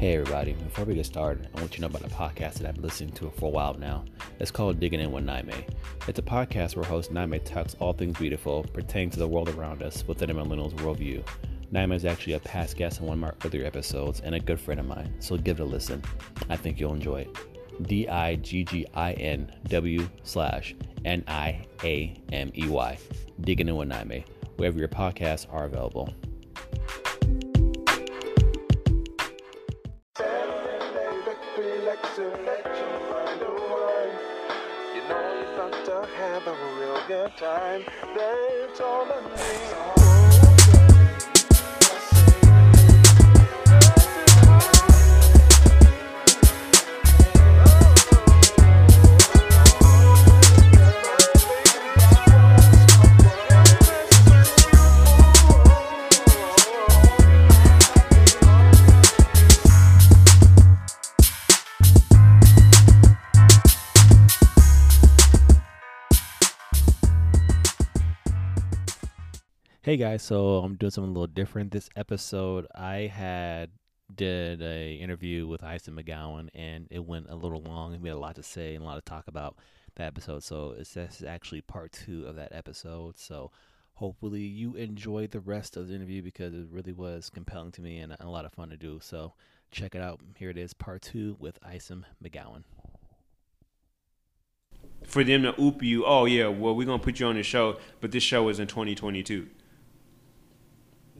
Hey everybody, before we get started, I want you to know about a podcast that I've been listening to for a while now. It's called Digging In with Niamey. It's a podcast where host Niamey talks all things beautiful pertaining to the world around us within a millennial's worldview. Niamey is actually a past guest on one of my earlier episodes and a good friend of mine, so give it a listen. I think you'll enjoy it. D I G G I N W slash N I A M E Y. Digging In with Niamey, wherever your podcasts are available. Good time. That's all I Hey guys, so I'm doing something a little different this episode. I had did a interview with Ice McGowan and it went a little long and we had a lot to say and a lot to talk about that episode. So it's this is actually part two of that episode. So hopefully you enjoyed the rest of the interview because it really was compelling to me and a lot of fun to do. So check it out. Here it is, part two with Ice McGowan. for them to oop you, oh yeah, well we're gonna put you on the show, but this show is in 2022.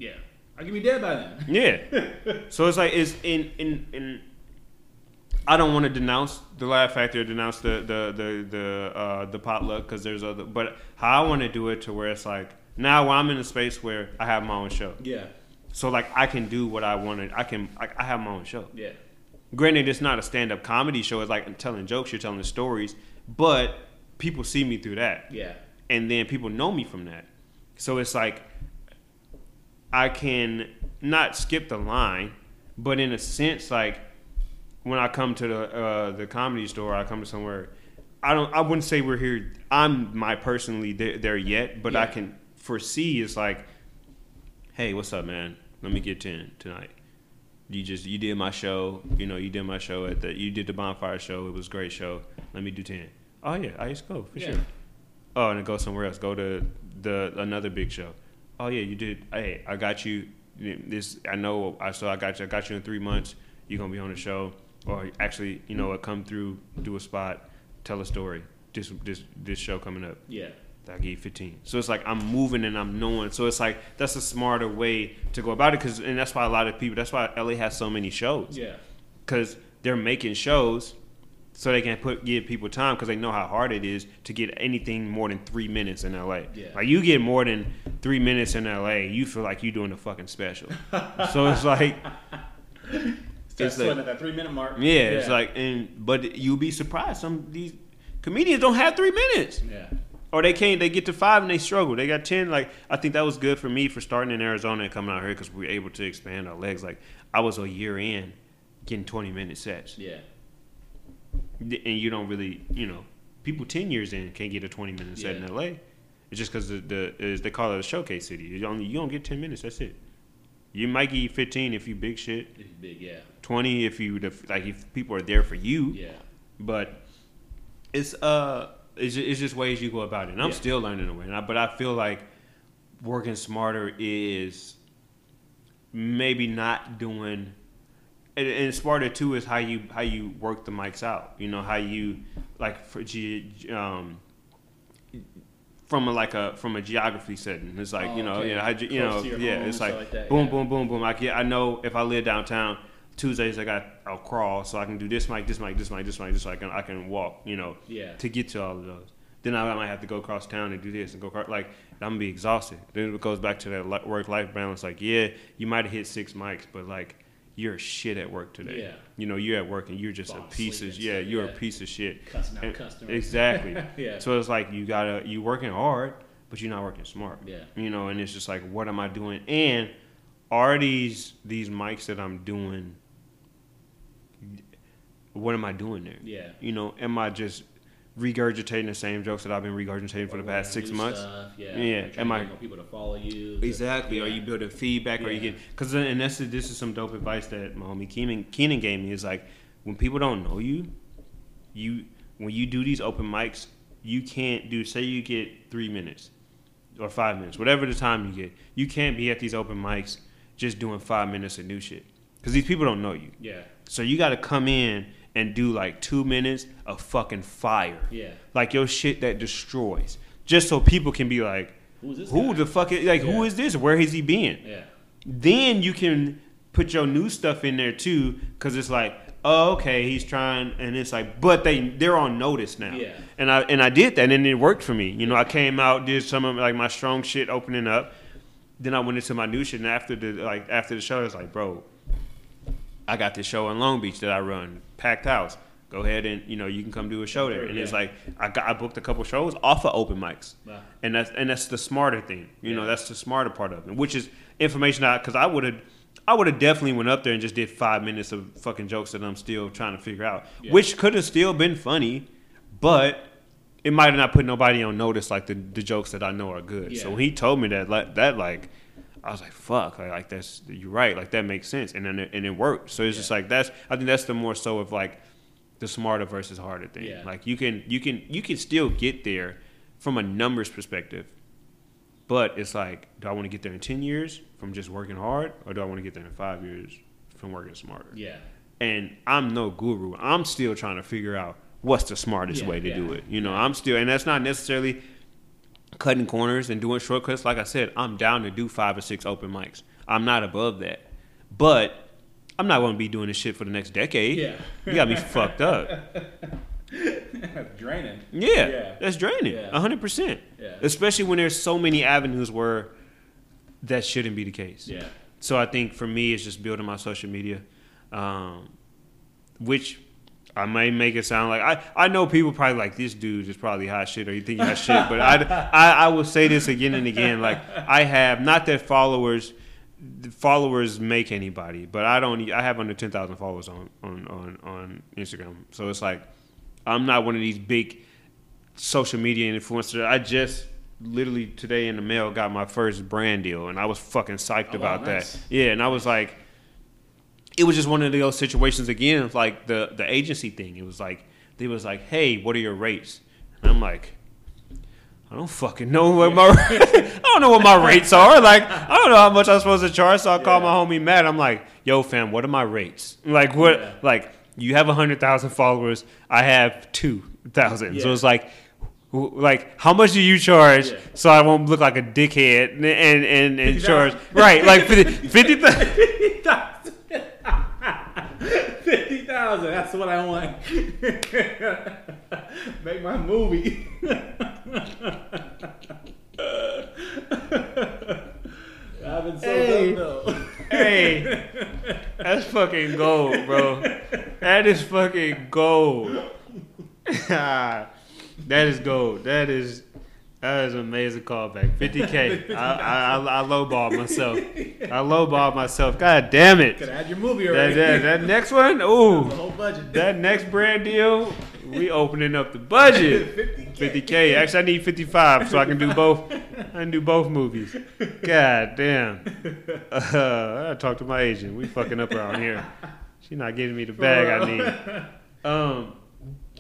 Yeah, I can be dead by then. Yeah. so it's like it's in in in. I don't want to denounce the Laugh Factory, denounce the the the the uh, the potluck because there's other, but how I want to do it to where it's like now I'm in a space where I have my own show, Yeah, so like I can do what I wanted. I can I, I have my own show. yeah, Granted, it's not a stand up comedy show. It's like I'm telling jokes. You're telling stories, but people see me through that yeah, and then people know me from that. So it's like I can not skip the line, but in a sense, like when I come to the uh, the comedy store, I come to somewhere. I don't. I wouldn't say we're here. I'm my personally there, there yet, but I can foresee. It's like, hey, what's up, man? Let me get ten tonight. You just you did my show. You know, you did my show at the you did the bonfire show. It was a great show. Let me do ten. Oh yeah, I used to go for Yeah. sure. Oh, and go somewhere else. Go to the another big show. Oh yeah, you did. Hey, I got you. This I know. I so I got you. I got you in three months. You're gonna be on the show, or actually, you know what? Come through, do a spot, tell a story. This this this show coming up. yeah, I give you 15. So it's like I'm moving and I'm knowing. So it's like that's a smarter way to go about it. Cause and that's why a lot of people. That's why LA has so many shows yeah, because they're making shows so they can put give people time because they know how hard it is to get anything more than three minutes in LA. Yeah. Like you get more than three minutes in LA, you feel like you're doing a fucking special. so it's like, It's like- at that three minute mark. yeah, it's like, and but you'll be surprised. Some of these comedians don't have three minutes, yeah, or they can't. They get to five and they struggle. They got ten. Like I think that was good for me for starting in Arizona and coming out here because we were able to expand our legs. Like I was a year in, getting twenty minute sets. yeah, and you don't really, you know, people ten years in can't get a twenty minute set Yeah. in LA. It's just because the, the is they call it a showcase city. You only you don't get ten minutes. That's it. You might get fifteen if you big shit. If you big, yeah, Twenty if you like if people are there for you. yeah, But it's uh it's just, it's just ways you go about it. And I'm Yeah. still learning the way. I, but I feel like working smarter is maybe not doing and, and smarter too is how you how you work the mics out. You know how you like for um from a, like a from a geography setting. It's like you Oh, know okay. you know how, you you know Close to your yeah. It's like, like that, boom yeah. boom boom boom. Like yeah, I know if I live downtown. Tuesdays I got I'll crawl so I can do this mic, this mic, this mic, this mic, this mic. I can I can walk, you know, Yeah. to get to all of those. Then I might have to go across town and do this and go across, like I'm gonna be exhausted. Then it goes back to that work life balance. Like yeah, you might have hit six mics, but like you're shit at work today. Yeah. You know you're at work and you're just a piece of yeah, you're yeah. a piece of shit. Cussing out And- customers. Exactly. Yeah. So it's like you gotta you working hard, but you're not working smart. Yeah. You know, and it's just like what am I doing? And are these these mics that I'm doing? What am I doing there? Yeah. You know, am I just regurgitating the same jokes that I've been regurgitating for the past six months. stuff, Yeah. Yeah, am I- people to follow you? Exactly. Are yeah. you building feedback? Or you Yeah. get because and that's this is some dope advice that my homie Keenan Keenan gave me is like when people don't know you, you when you do these open mics, you can't do say you get three minutes or five minutes, whatever the time you get, you can't be at these open mics just doing five minutes of new shit because these people don't know you. Yeah. So you got to come in and do like two minutes of fucking fire, Yeah. like your shit that destroys, just so people can be like. Who guy? the fuck is like who Yeah. is this? Where has he been? Yeah. Then you can put your new stuff in there too, because it's like, oh, okay, he's trying, and it's like, but they they're on notice now. Yeah. And I and I did that, and it worked for me. You know, I came out, did some of like my strong shit opening up. Then I went into my new shit, and after the like after the show, I was like, bro, I got this show in Long Beach that I run, packed house. Go ahead and you know you can come do a show there. And it's like I got I booked a couple shows off of open mics, Wow. and that's and that's the smarter thing. You know, that's the smarter part of it, which is information I because I would have. I would have definitely went up there and just did five minutes of fucking jokes that I'm still trying to figure out, Yeah. which could have still been funny, but it might have not put nobody on notice like the, the jokes that I know are good. So when he told me that, like, that like, I was like, fuck, like, like that's you're right, like that makes sense, and then it, and it worked. So it's just like that's I think that's the more so of like the smarter versus harder thing. Yeah. Like you can you can you can still get there from a numbers perspective, but it's like, do I want to get there in ten years from just working hard, or do I want to get there in five years from working smarter? Yeah. and I'm no guru. I'm still trying to figure out what's the smartest Yeah, way to yeah. do it. You know, I'm still, and that's not necessarily cutting corners and doing shortcuts. Like I said, I'm down to do five or six open mics. I'm not above that, but I'm not going to be doing this shit for the next decade. Yeah. you got me fucked up. Draining. Yeah, Yeah. that's draining. Yeah. Hundred percent. Yeah. Especially when there's so many avenues where that shouldn't be the case. Yeah. So I think for me, it's just building my social media, um, which I may make it sound like I, I know people probably like this dude is probably hot shit or you think hot shit, but I, I I will say this again and again. Like I have not that followers followers make anybody, but I don't. I have under ten thousand followers on, on on on Instagram, so it's like I'm not one of these big social media influencers. I just literally today in the mail got my first brand deal, and I was fucking psyched Oh, wow, about nice. that. Yeah, and I was like, it was just one of those situations again, like the the agency thing. It was like they was like, hey, what are your rates? And I'm like. I don't fucking know what my I don't know what my rates are. Like I don't know how much I'm supposed to charge. So I call my homie Matt. I'm like, "Yo, fam, what are my rates? Like what? Yeah. Like you have hundred thousand followers. I have two thousand. So it's like, like how much do you charge Yeah. so I won't look like a dickhead and and and, and charge right like 50 50,000. Fifty thousand. That's what I want. Make my movie. I've been so Hey. dumb though. Hey, that's fucking gold, bro. That is fucking gold. that is gold. That is that is an amazing callback. 50k. I I, I, I lowballed myself. I lowballed myself. God damn it. Could have had your movie That, already. that, that next one, the ooh, whole budget. that next brand deal, we opening up the budget. 50K. 50k. Actually, I need 55 so I can do both. I can do both movies. God damn. Uh, I talked to my agent. We fucking up around here. She not giving me the bag I need. Um,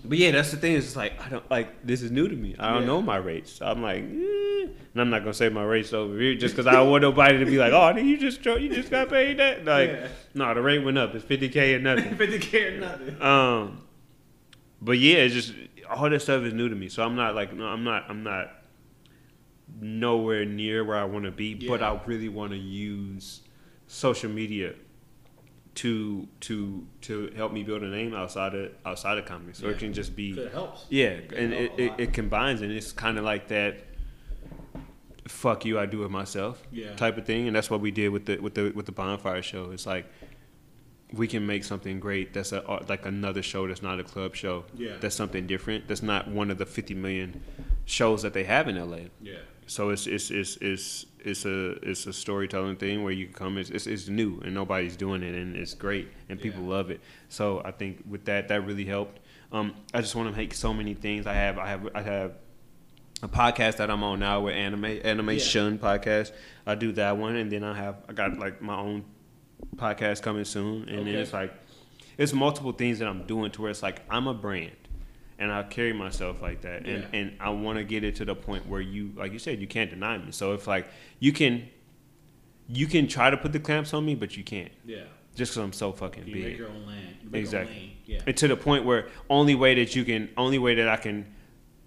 but yeah, that's the thing. It's like I don't like this is new to me. I don't Yeah. know my rates. So I'm like, eh. and I'm not gonna say my rates over here just because I don't want nobody to be like, oh, you just you just got paid that. Like, Yeah. no, the rate went up. It's 50k and nothing. 50k or nothing. Um, but yeah, it's just all this stuff is new to me. So I'm not like no, I'm not I'm not nowhere near where I want to be. But I really want to use social media to to to help me build a name outside of outside of comedy. So Yeah. it can just be it helps. yeah, It and help it, it, it combines and it's kind of like that. Fuck you, I do it myself. Yeah. Type of thing, and that's what we did with the with the with the bonfire show. It's like we can make something great. That's a uh, like another show that's not a club show. Yeah. That's something different. That's not one of the fifty million shows that they have in LA. Yeah. So it's it's it's it's it's a it's a storytelling thing where you can come. It's, it's it's new and nobody's doing it and it's great and people Yeah. love it. So I think with that that really helped. Um, I just want to make so many things. I have I have I have a podcast that I'm on now with anime animation podcast. I do that one, and then I have I got like my own podcast coming soon, and then it's like it's multiple things that I'm doing to where it's like I'm a brand. And I carry myself like that, and Yeah. and I want to get it to the point where you, like you said, you can't deny me. So if like you can, you can try to put the clamps on me, but you can't, Yeah. just because I'm so fucking You big. make your own land. You Exactly. Own lane. Yeah. And to the point where only way that you can, only way that I can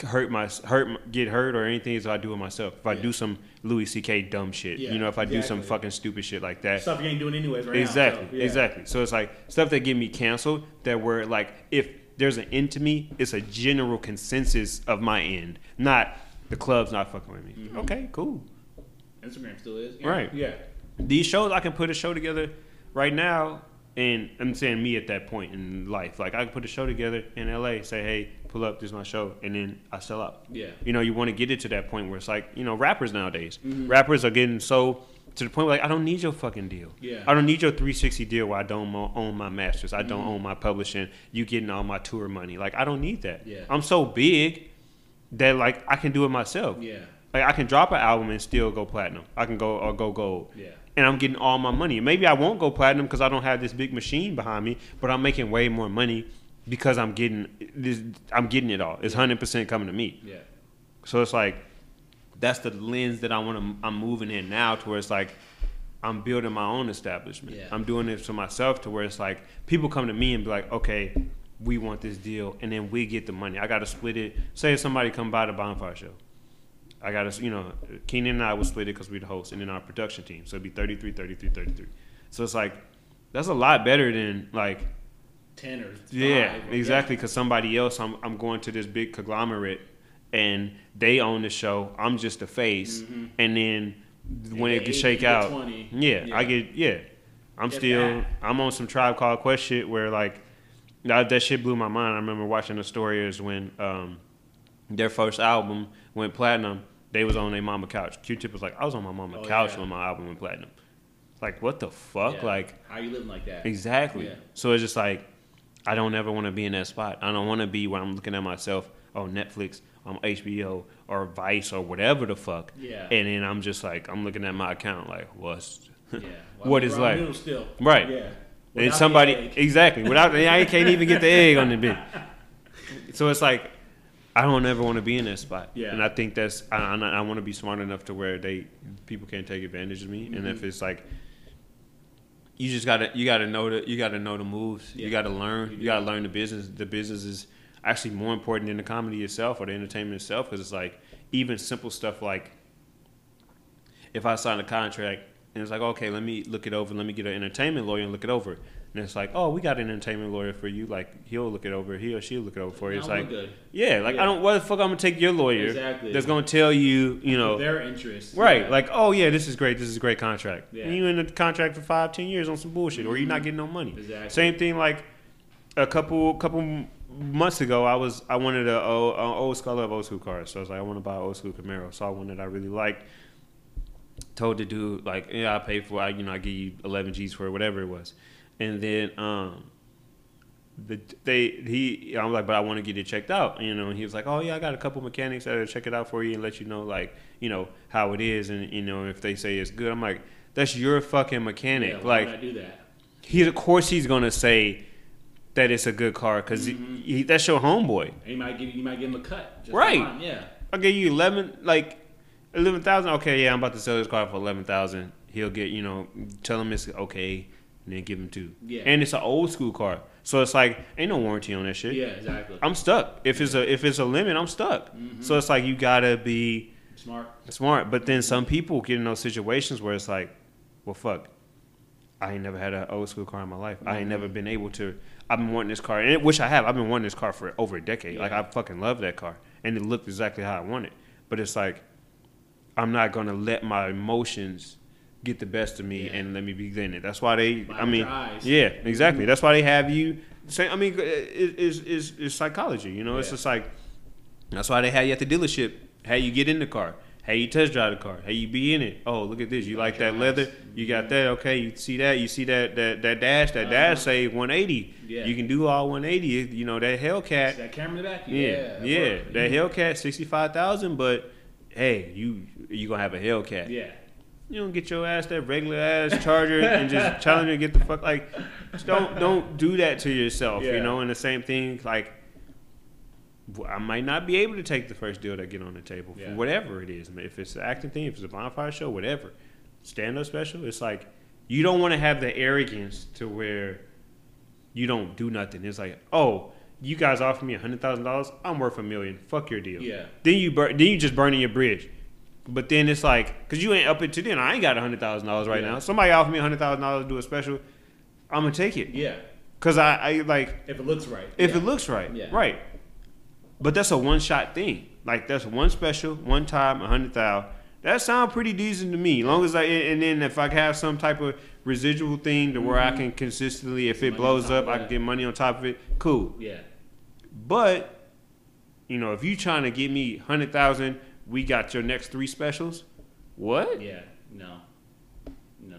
hurt my hurt get hurt or anything is I do it myself. If I Yeah. do some Louis C.K. dumb shit, Yeah, you know, if I do some fucking stupid shit like that. Stuff you ain't doing anyways right exactly, now. so, yeah. exactly. So it's like stuff that get me canceled. That were like, if there's an end to me, it's a general consensus of my end, not the club's not fucking with me. Mm-hmm. Okay, cool. Instagram still is. Yeah. Right. Yeah. these shows I can put a show together right now and I'm saying me at that point in life. Like I can put a show together in LA, say, hey, pull up, this is my show, and then I sell out. Yeah. You know, you want to get it to that point where it's like, you know, rappers nowadays. Mm-hmm. Rappers are getting so to the point where like I don't need your fucking deal. Yeah. I don't need your 360 deal where I don't own my masters. I Mm-hmm. don't own my publishing. You getting all my tour money. Like I don't need that. Yeah. I'm so big that like I can do it myself. Yeah. Like I can drop an album and still go platinum. I can go or go gold. Yeah. And I'm getting all my money. Maybe I won't go platinum because I don't have this big machine behind me, but I'm making way more money because I'm getting this. I'm getting it all. It's hundred percent coming to me. Yeah. So it's like that's the lens that I want to. I'm moving in now to where it's like I'm building my own establishment. Yeah. I'm doing it for myself to where it's like people come to me and be like, okay, we want this deal, and then we get the money. I got to split it. Say if somebody come by the bonfire show. I got to, you know, Keenan and I will split it because we're the host, and then our production team. So it'd be 33, 33, 33. So it's like, that's a lot better than like Ten or yeah, five or- exactly. Because somebody else, I'm I'm going to this big conglomerate, and they own the show. I'm just a face, and then when it gets shake out, 20. yeah, Yeah. I get yeah. I'm Get still that. I'm on some tribe called Quest shit where like that that shit blew my mind. I remember watching the story is when um their first album went platinum. They was on their mama couch. Q-Tip was like, I was on my mama Oh, couch yeah. when my album went platinum. Like what the fuck? Like how you living like that? Exactly. So it's just like I don't ever want to be in that spot. I don't want to be where I'm looking at myself on Netflix, on HBO, or Vice, or whatever the fuck. Yeah. And then I'm just like I'm looking at my account like what's Yeah. what is like. Right. Yeah. and Without somebody exactly without I can't even get the egg on the bit. So it's like I don't ever want to be in that spot. Yeah. And I think that's I, I, I want to be smart enough to where they people can't take advantage of me. And Mm-hmm. if it's like you just gotta you gotta know the you gotta know the moves. Yeah. You gotta learn. You You, gotta learn the business. The business is actually more important than the comedy itself or the entertainment itself because it's like even simple stuff like if I sign a contract and it's like, okay, let me look it over. Let me get an entertainment lawyer and look it over. And it's like, oh, we got an entertainment lawyer for you. Like he'll look it over. He or she'll look it over for you. It's like, yeah, like Yeah. I don't. What the fuck? I'm gonna take your lawyer. Exactly. That's gonna tell you, you know, their interest. right? Yeah. Like, oh yeah, this is great. This is a great contract. Yeah. And you in the contract for five, ten years on some bullshit, or you're not mm-hmm. getting no money. Exactly. Same thing. Like a couple couple months ago, I was I wanted a, a, a old school of old school cars. So I was like, I want to buy an old school Camaro. Saw one that I really liked. Told the dude like, yeah, I pay for. it. I you know I give you eleven G's for it, whatever it was, and then um. The, they he I'm like, but I want to get it checked out, you know. And he was like, oh yeah, I got a couple mechanics that'll check it out for you and let you know like you know how it is, and you know if they say it's good. I'm like, that's your fucking mechanic. Yeah, why like would I do that? he of course he's gonna say that it's a good car because Mm-hmm. that's your homeboy. And you might give you might give them a cut. Just Right. fine, Yeah. I'll give you eleven like eleven thousand. Okay, yeah, I'm about to sell this car for eleven thousand. He'll get you know tell him it's okay, and then give him two. Yeah. and it's an old school car, so it's like ain't no warranty on that shit. Yeah. Exactly. I'm stuck. If it's a if it's a limit, I'm stuck. Mm-hmm. So it's like you gotta be Smart. smart. But then some people get in those situations where it's like, well, fuck. I ain't never had an old school car in my life. I ain't never been able to. I've been wanting this car, and it, which I have. I've been wanting this car for over a decade. Like I fucking love that car, and it looked exactly how I want it. But it's like, I'm not gonna let my emotions get the best of me Yeah. and let me be in it. That's why they. I mean, yeah, exactly. That's why they have you. Say, I mean, it, it's, it's, it's psychology. You know, it's just like that's why they had you at the dealership, had you get in the car, Hey, you test drive the car. Hey, you be in it. Oh, look at this. You like that leather? You got that? Okay, you see that? You see that that that dash? That uh-huh. dash say 180. Yeah. You can do all 180. You know that Hellcat. that camera in the back? Yeah, that yeah. That Hellcat 65,000. But hey, you you gonna have a Hellcat. Yeah. You don't get your ass that regular ass charger and just challenge to get the fuck like just don't don't do that to yourself, Yeah. you know, and the same thing like I might not be able to take the first deal that get on the table Yeah. for whatever it is. If it's an acting thing, if it's a bonfire show, whatever. Stand up special, it's like you don't want to have the arrogance to where you don't do nothing. It's like, oh, you guys offer me a hundred thousand dollars, I'm worth a million. Fuck your deal. Yeah. Then you bur- then you just burning your bridge. But then it's like, cause you ain't up it to then. I ain't got a hundred thousand dollars right Yeah. now. Somebody offer me a hundred thousand dollars to do a special, I'm gonna take it. Yeah. Cause I, I like If it looks right. if yeah. it looks right, Yeah. right. But that's a one shot thing. Like that's one special, one time, a hundred thousand. That sounds pretty decent to me. Long as I and then if I have some type of residual thing to where I can consistently, if it blows up, I can get money on top of it. Cool. Yeah. But you know, if you trying to give me hundred thousand, we got your next three specials. What? Yeah. No. No.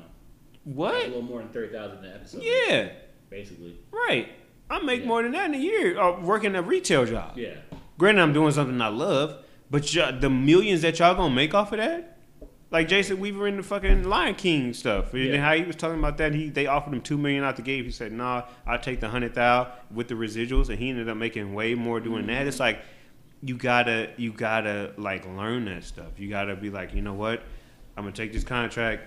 What? A little more than thirty thousand an episode. Yeah. Basically. Right. I make Yeah. more than that in a year uh, working a retail job. Yeah. Granted, I'm doing something I love, but the millions that y'all gonna make off of that, like Jason Weaver in the fucking Lion King stuff, and Yeah. how he was talking about that, he they offered him two million out the gate. He said, "Nah, I'll take the hundred thousand with the residuals," and he ended up making way more doing mm-hmm. that. It's like you gotta you gotta like learn that stuff. You gotta be like, you know what, I'm gonna take this contract.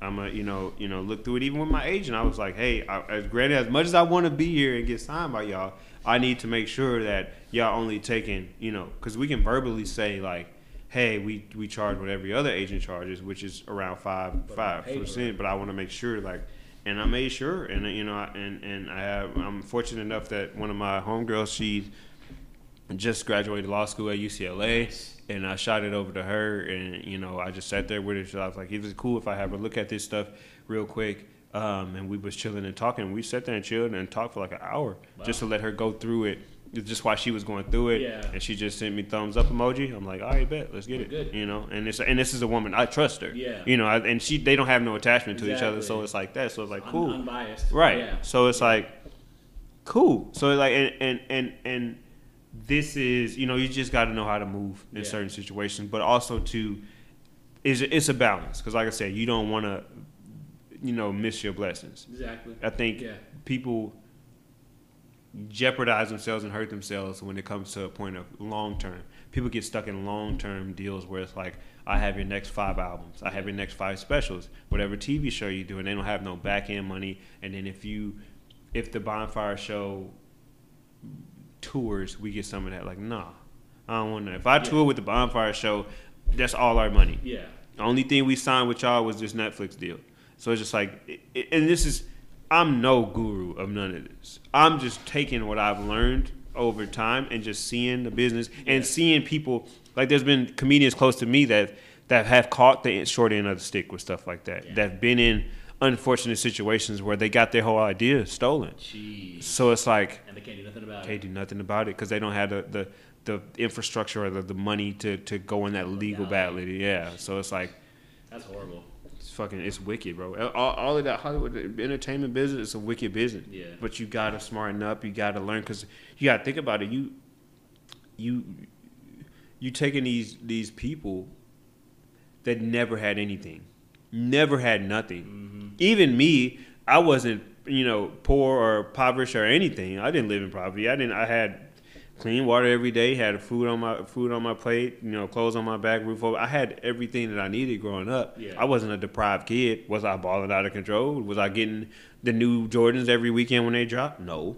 I'm gonna, you know, you know, look through it. Even with my agent, I was like, "Hey, I, as granted, as much as I want to be here and get signed by y'all, I need to make sure that y'all only taking, you know, because we can verbally say like, hey, we we charge what every other agent charges, which is around five But five percent. But I want to make sure, like, and I made sure, and you know, and and I have, I'm fortunate enough that one of my homegirls, she just graduated law school at UCLA, and I shot it over to her, and you know, I just sat there with her. So I was like, "It was cool if I have her look at this stuff real quick." Um, and we was chilling and talking. We sat there and chilled and talked for like an hour just to let her go through it. It's just while she was going through it, Yeah. and she just sent me thumbs up emoji. I'm like, all right, bet, let's get it. Good. You know, and it's and this is a woman I trust her. Yeah. You know, I, and she they don't have no attachment to each other, so it's like that. So it's like Un- cool. unbiased. Right. Yeah. So it's like cool. So like and and and and this is you know you just got to know how to move in Yeah. certain situations, but also to is it's a balance because like I said, you don't want to you know miss your blessings. Exactly. I think Yeah. people jeopardize themselves and hurt themselves when it comes to a point of long term. People get stuck in long term deals where it's like, I have your next five albums, I have your next five specials, whatever TV show you do, and they don't have no back end money. And then if you, if the bonfire show tours, we get some of that. Like, nah, I don't want that. If I Yeah. tour with the bonfire show, that's all our money. Yeah. The only thing we signed with y'all was this Netflix deal. So it's just like, it- it- and this is, I'm no guru of none of this. I'm just taking what I've learned over time and just seeing the business and seeing people. Like, there's been comedians close to me that that have caught the short end of the stick with stuff like that. Yeah. That've been in unfortunate situations where they got their whole idea stolen. Jeez. So it's like, And they can't do nothing about can't it. do nothing about it because they don't have the, the, the infrastructure or the, the money to, to go in that legal battle. Yeah. So it's like, That's horrible. Fucking, it's wicked, bro. All, all of that Hollywood entertainment business is a wicked business. Yeah. But you gotta smarten up. You gotta learn because you gotta think about it. You, you, you taking these these people that never had anything, never had nothing. Mm-hmm. Even me, I wasn't you know poor or impoverished or anything. I didn't live in poverty. I didn't. I had clean water every day. Had food on my food on my plate. You know, clothes on my back, roof over. I had everything that I needed growing up. Yeah. I wasn't a deprived kid. Was I balling out of control? Was I getting the new Jordans every weekend when they dropped? No.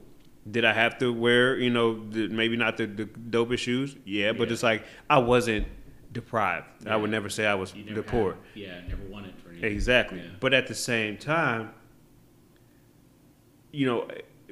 Did I have to wear, you know, the, maybe not the, the dopest shoes? Yeah, but Yeah. it's like I wasn't deprived. I would never say I was the poor. yeah, never wanted for anything. Exactly. Yeah. But at the same time, you know,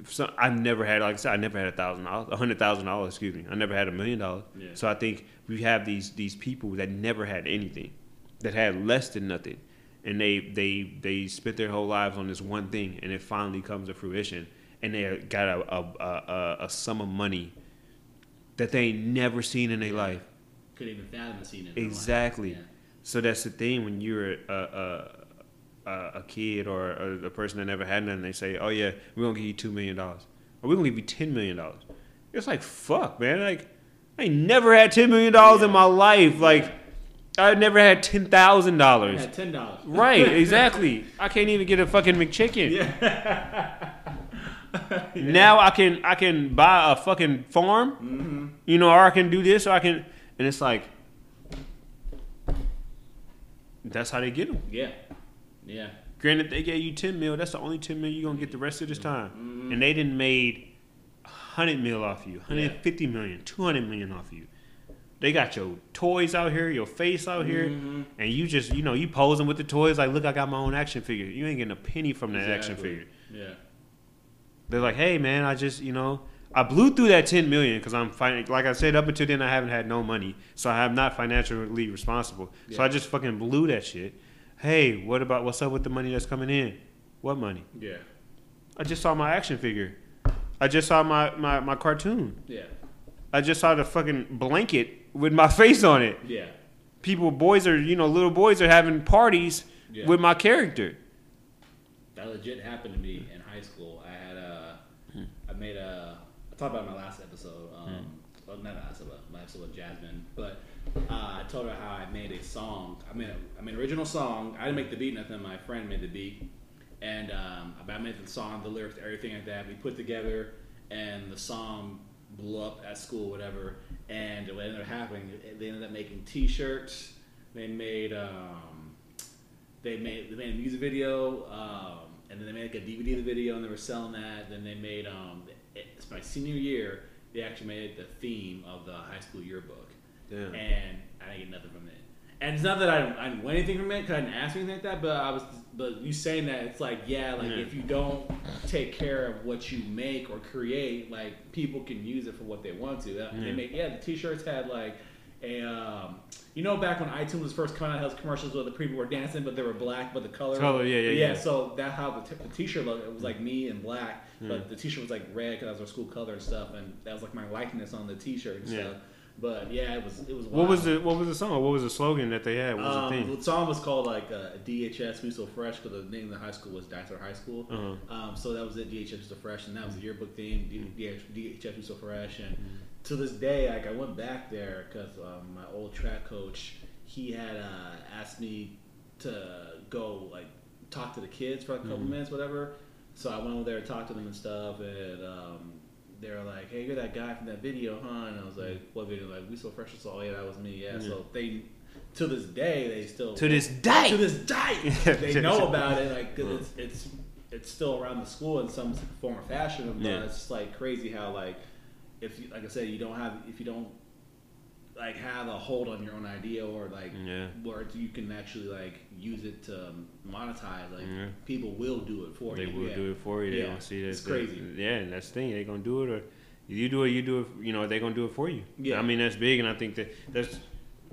some, I never had, like I said, I never had a thousand dollars, a hundred thousand dollars. Excuse me. I never had a million dollars. Yeah. So I think we have these these people that never had anything, that had less than nothing, and they they they spent their whole lives on this one thing, and it finally comes to fruition, and they got a a, a, a, sum of money that they ain't never seen in their life. couldn't even fathom seeing it. in real life. Exactly. Yeah. So that's the thing when you're a a, a, a kid or a, a person that never had nothing. They say, "Oh yeah, we're gonna give you two million dollars, or we're gonna give you ten million dollars." It's like fuck, man. Like I never had ten million dollars in my life. Like I never had ten thousand dollars. had ten dollars. Right, exactly. I can't even get a fucking McChicken. Yeah. Now I can I can buy a fucking farm, Mm-hmm. you know, or I can do this, or I can, and it's like that's how they get them. Yeah. Yeah. Granted, they gave you ten mil. That's the only ten mil you're gonna get the rest of this mm-hmm. time, and they didn't made hundred mil off you, hundred fifty million, two hundred million off you. They got your toys out here, your face out here, mm-hmm. and you just you know you posing with the toys like, look, I got my own action figure. You ain't getting a penny from that action figure. Yeah. They're like, hey man, I just you know I blew through that ten million because I'm fin- like I said up until then I haven't had no money, so I am not financially responsible. So I just fucking blew that shit. Hey, what about what's up with the money that's coming in? What money? Yeah. I just saw my action figure. I just saw my, my, my cartoon. Yeah. I just saw the fucking blanket with my face on it. Yeah. People, boys are, you know, little boys are having parties Yeah. with my character. That legit happened to me in high school. I had a, I made a, I talked about my last episode. Um, well, not last episode, my episode with Jasmine, but uh, I told her how I made a song. I made a, I made an original song. I didn't make the beat, nothing. My friend made the beat, and um, I made the song, the lyrics, everything like that. We put together, and the song blew up at school, whatever. And what ended up happening, they ended up making T-shirts. They made. Um, they made they made a music video, um, and then they made like a DVD of the video, and they were selling that. Then they made um, it's my senior year. They actually made the theme of the high school yearbook, Damn. and I didn't get nothing from it. And it's not that I, I didn't win anything from it because I didn't ask anything like that. But I was, but you saying that it's like yeah, like Yeah. if you don't take care of what you make or create, like people can use it for what they want to. Uh, Yeah. They make yeah, the t-shirts had like a um, you know back when iTunes was first coming out, it has commercials where the people were dancing, but they were black, but the color. Color, yeah, yeah, yeah. So that's how the, t- the t-shirt looked. It was like me in black, but the t-shirt was like red because that was our school color and stuff, and that was like my likeness on the t-shirt and Yeah. stuff. But yeah, it was it was. What was wild. the what was the song? What was the slogan that they had? What was Um, the thing? the song was called like uh, DHS We So Fresh because the name of the high school was Dysart High School. Uh-huh. Um, so that was it, DHS We So Fresh, and that was the yearbook theme, D- DHS We So Fresh. And to this day, like I went back there because um, my old track coach he had uh, asked me to go like talk to the kids for a couple minutes, whatever. So I went over there and talked to them and stuff, and um, they were like, "Hey, you're that guy from that video, huh?" And I was like, "What video?" Like, "We so fresh." So, oh yeah, that was me. Yeah. So they, to this day, they still To this day. to this day, they know about it. Like 'cause it's it's it's still around the school in some form or fashion. But Yeah. it's like crazy how like if you, like I said, you don't have if you don't like have a hold on your own idea or like Yeah. where you can actually like use it to monetize. Like Yeah. people will do it for They you. They will yeah. do it for you. They Yeah. don't see that. It's crazy. Yeah, and that's the thing. they're gonna do it, or you do it, you do it. You know, they're gonna do it for you. Yeah. I mean that's big, and I think that that's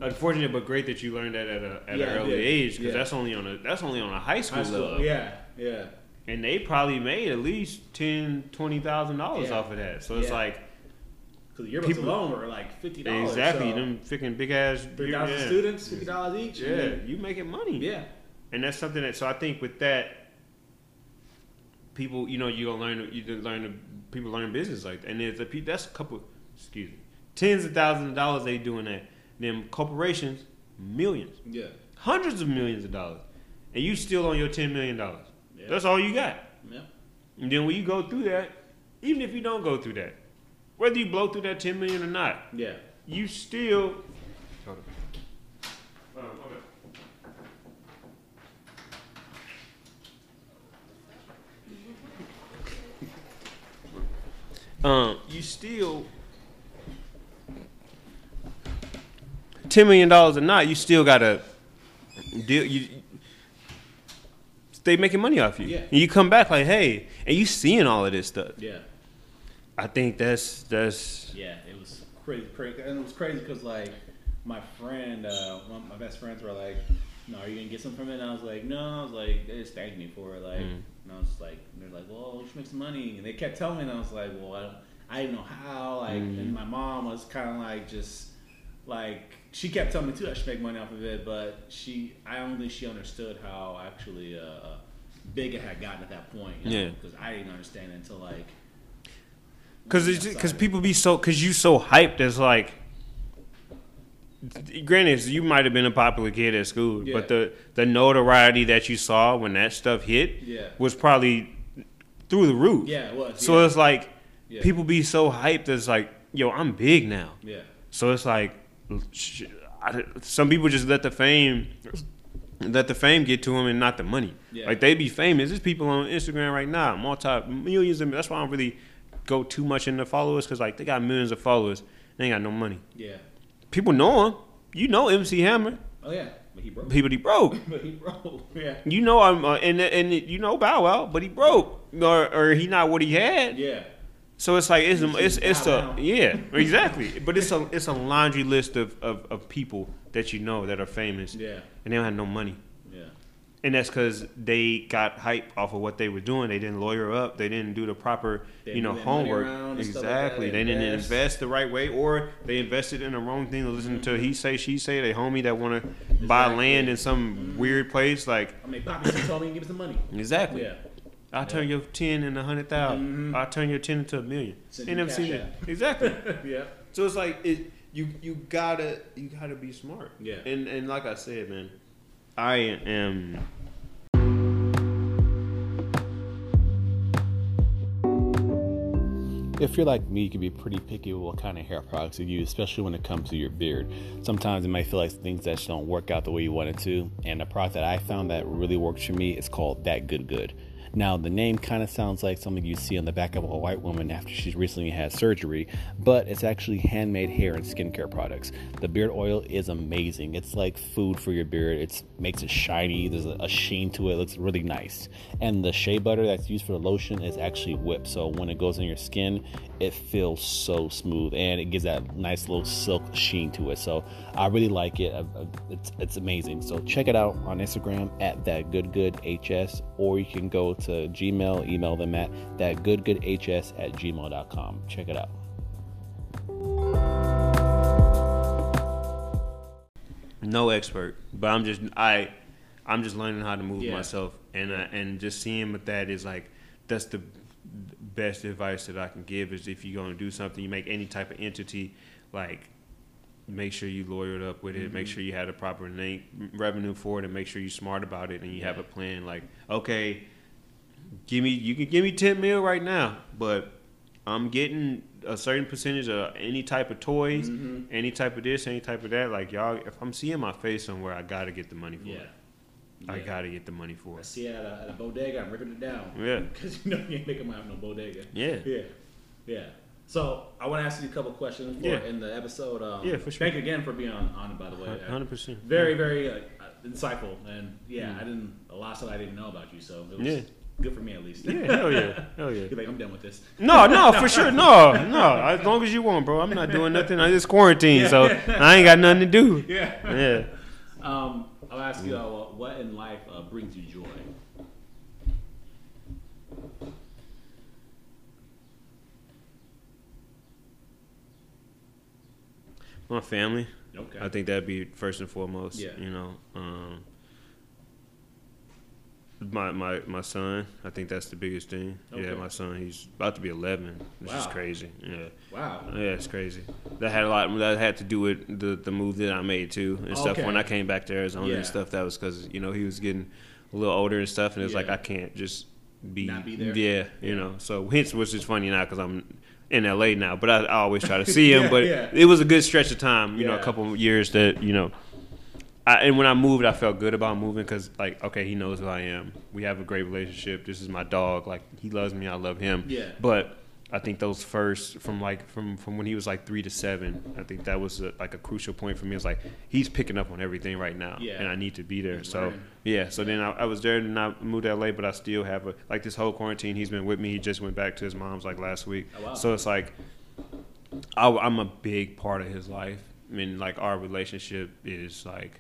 unfortunate, but great that you learned that at a at an early age because that's only on a that's only on a high school, High school. level. Yeah, yeah. And they probably made at least ten, twenty thousand dollars off of that. So it's like Because yearbooks People- alone were like fifty dollars. exactly So them freaking big ass three thousand yeah. students, fifty dollars each. Yeah, you making money. yeah, and that's something that so I think with that people you know you gonna learn you learn people learn business like that and there's a that's a couple excuse me tens of thousands of dollars they doing that them corporations millions yeah, hundreds of millions of dollars and you still on your ten million dollars Yeah. that's all you got yeah. and then when you go through that even if you don't go through that whether you blow through that ten million or not Yeah. you still Hold on. Um, okay. Um, you still ten million dollars or not, you still gotta deal. You they making money off you. Yeah. And you come back like, hey, and you seeing all of this stuff. Yeah. I think that's that's Yeah, it was crazy, crazy, and it was crazy because like my friend, uh, one my best friends were like, "No, are you gonna get some from it?" And I was like, "No." I was like, "They just thanked me for it." Like, Mm. and I was just like, "They're like, well, you should make some money," and they kept telling me, and I was like, "Well, I don't, I didn't know how." Like, Mm. and my mom was kind of like just like she kept telling me too I should make money off of it, but she I don't think she understood how actually uh, big it had gotten at that point. You know? Yeah. because I didn't understand it until like Cause it's because people be so because you so hyped as like. Granted, you might have been a popular kid at school, Yeah. but the the notoriety that you saw when that stuff hit Yeah. was probably through the roof. yeah it was So yeah. it's like people be so hyped. It's like, yo, I'm big now. yeah So it's like, I, some people just let the fame, let the fame get to them and not the money. Yeah. Like they be famous. There's people on Instagram right now, multi millions. Of, that's why I don't really go too much into followers because like they got millions of followers. They ain't got no money. yeah People know him. You know MC Hammer. oh yeah but he broke People he broke. but he broke yeah You know I'm uh, and and you know Bow Wow, but he broke or or he not what he had. yeah So it's like it's a, it's it's a yeah exactly, but it's a it's a laundry list of, of, of people that you know that are famous yeah and they don't have no money, and that's because they got hype off of what they were doing. They didn't lawyer up. They didn't do the proper They you know moved their money homework stuff like exactly. they They didn't invest. the right way, or they invested in the wrong thing. Listening to he say she say they homie that want to buy Exactly. land in some weird place like I mean Poppy told me to give me some money exactly. yeah I'll turn your ten into a hundred thousand. Mhm. I'll turn your ten into a million. Ain't never seen that. Exactly. yeah So it's like it, you you gotta you gotta be smart. Yeah. And and like I said, man, I am. If you're like me, you can be pretty picky with what kind of hair products you use, especially when it comes to your beard. Sometimes it might feel like things that just don't work out the way you want it to. And the product that I found that really works for me is called That Good Good. Now, the name kind of sounds like something you see on the back of a white woman after she's recently had surgery, but it's actually handmade hair and skincare products. The beard oil is amazing. It's like food for your beard. It makes it shiny. There's a, sheen to it. It looks really nice. And the shea butter that's used for the lotion is actually whipped, so when it goes on your skin, it feels so smooth and it gives that nice little silk sheen to it. So I really like it. It's it's amazing. So check it out on Instagram at that good good hs, or you can go to Gmail, email them at that good good hs at gmail.com. Check it out. no expert, but I'm just I I'm just learning how to move Yeah. myself, and uh, and just seeing with that is like that's the best advice that I can give is if you're gonna do something, you make any type of entity, like make sure you lawyered up with it, make sure you had a proper name, revenue for it, and make sure you're smart about it and you have a plan. Like okay, give me you can give me ten mil right now, but I'm getting a certain percentage of any type of toys, Mm-hmm. any type of this, any type of that. Like y'all, if I'm seeing my face somewhere, I gotta get the money for yeah it. I gotta get the money for it. I see it at a, at a bodega. I'm ripping it down. Yeah. Because you know you ain't making money of no bodega. Yeah. Yeah. Yeah. So I want to ask you a couple questions for Yeah. in the episode. Um, Yeah, for sure. Thank you again for being on, on it, by the way. Hundred percent. Very, very uh, uh, insightful, and yeah, I didn't a lot of stuff I didn't know about you, so it was Yeah. Good for me at least. Yeah, hell yeah, hell yeah. You're like, I'm done with this. No, no, for sure, no, no. As long as you want, bro. I'm not doing nothing. I just quarantine, so I ain't got nothing to do. Yeah. Yeah. Um, I'll ask you, uh, what in life uh, brings you joy? My family. Okay. I think that'd be first and foremost. Yeah. You know, um, my my my son. I think that's the biggest thing. Yeah, my son. He's about to be 11, which is Wow. crazy. Yeah. Wow. Yeah, it's crazy. That had a lot. That had to do with the the move that I made too and stuff. Okay. When I came back to Arizona Yeah. and stuff, that was because you know he was getting a little older and stuff, and it was like I can't just be, Not be there? Yeah, you know. So hence, which is funny now because I'm in LA now, but I, I always try to see him. Yeah, but yeah. it was a good stretch of time, you know, a couple of years that you know. I, and when I moved, I felt good about moving because, like, okay, he knows who I am. We have a great relationship. This is my dog. Like, he loves me. I love him. Yeah. But I think those first, from like from from when he was like three to seven, I think that was a, like a crucial point for me. It's like he's picking up on everything right now, Yeah. and I need to be there. He's so learning. yeah. So then I, I was there, and I moved to LA, but I still have a like this whole quarantine. He's been with me. He just went back to his mom's like last week. Oh, wow. So it's like I, I'm a big part of his life. I mean, like our relationship is like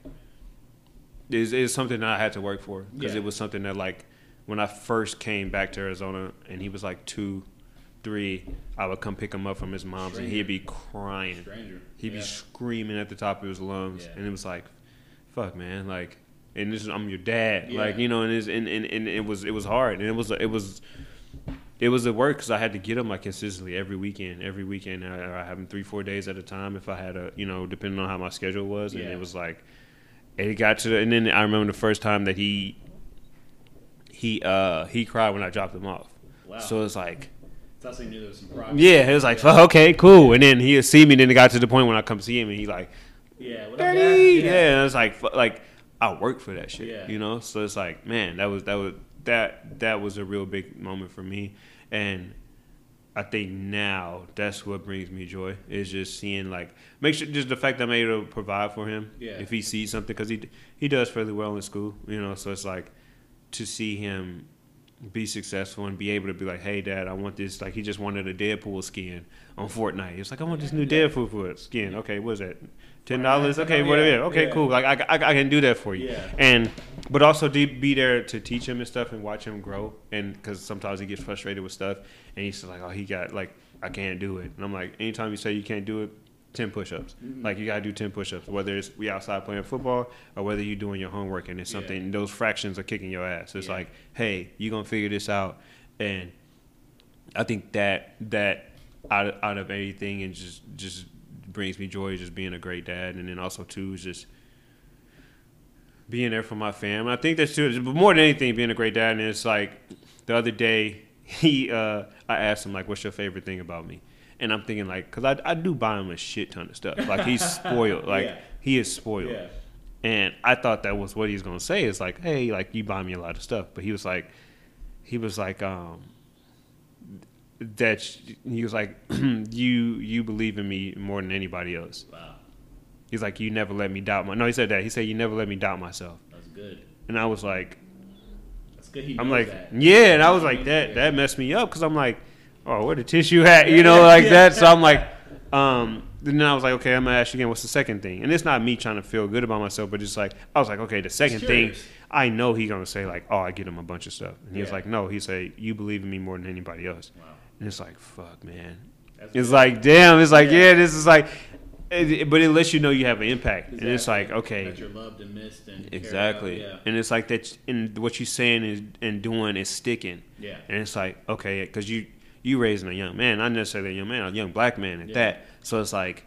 is is something that I had to work for because Yeah. it was something that like when I first came back to Arizona and he was like two, three, I would come pick him up from his mom's, and he'd be crying. Stranger. He'd be screaming at the top of his lungs, Yeah. and it was like, "Fuck, man!" Like, and this is I'm your dad, Yeah. like you know, and, it's, and and and it was it was hard, and it was it was it was a work because I had to get him like consistently every weekend. Every weekend, I, I have him three four days at a time if I had a you know depending on how my schedule was, and Yeah. it was like it got to the, and then I remember the first time that he he uh he cried when I dropped him off. Wow. So it's like. That's how you knew there was some progress. Yeah, it was like, "Fuck, okay, cool. And then he'd see me, then it got to the point when I come see him and he like, Yeah. What Daddy. Dad? Yeah, and it's like, like I worked for that shit, Yeah. you know. So it's like, man, that was that was that that was a real big moment for me, and I think now that's what brings me joy is just seeing like make sure just the fact that I'm able to provide for him. Yeah. If he sees something, because he he does fairly well in school, you know. So it's like to see him be successful and be able to be like, hey, dad, I want this. Like he just wanted a Deadpool skin on Fortnite. It's like I want this new Deadpool skin. Okay, what's that? Ten dollars. Okay, Yeah, whatever. Okay, yeah. cool. Like I, I, I can do that for you. Yeah. And but also be there to teach him and stuff and watch him grow. And because sometimes he gets frustrated with stuff and he's like, oh, he got like I can't do it. And I'm like, anytime you say you can't do it. 10 push-ups. Like you gotta do 10 push-ups whether it's we outside playing football or whether you're doing your homework and it's Yeah. something those fractions are kicking your ass. It's Yeah. like hey you're gonna figure this out. And i think that that out of, out of anything and just just brings me joy just being a great dad. And then also too is just being there for my family. I think that's too but more than anything being a great dad. And it's like the other day he uh i asked him like what's your favorite thing about me and i'm thinking like because I, I do buy him a shit ton of stuff like he's spoiled like Yeah. he is spoiled Yeah. and I thought that was what he was gonna say. It's like, hey, like you buy me a lot of stuff, but he was like, he was like, um, that he was like, you you believe in me more than anybody else. Wow. He's like, you never let me doubt my. No, he said that. He said you never let me doubt myself. That's good. And I was like, That's good. He I'm like, that. yeah, and I was like, that that messed me up because I'm like, oh, where the tissue at? You know, like that. So I'm like, um, then I was like, okay, I'm gonna ask you again. What's the second thing? And it's not me trying to feel good about myself, but just like I was like, okay, the second thing, curious. I know he's gonna say like, oh, I get him a bunch of stuff, and he was Yeah. like, no, he say you believe in me more than anybody else, Wow. and it's like, fuck, man. It's like, damn. It's like, Yeah. this is like, it, it- but it lets you know you have an impact, and it's like, okay, That you're loved and missed and cared Exactly. about. And it's like that, and what you're saying is and doing is sticking. Yeah. And it's like okay, because you you raising a young man, not necessarily a young man, a young black man at Yeah. that. So it's like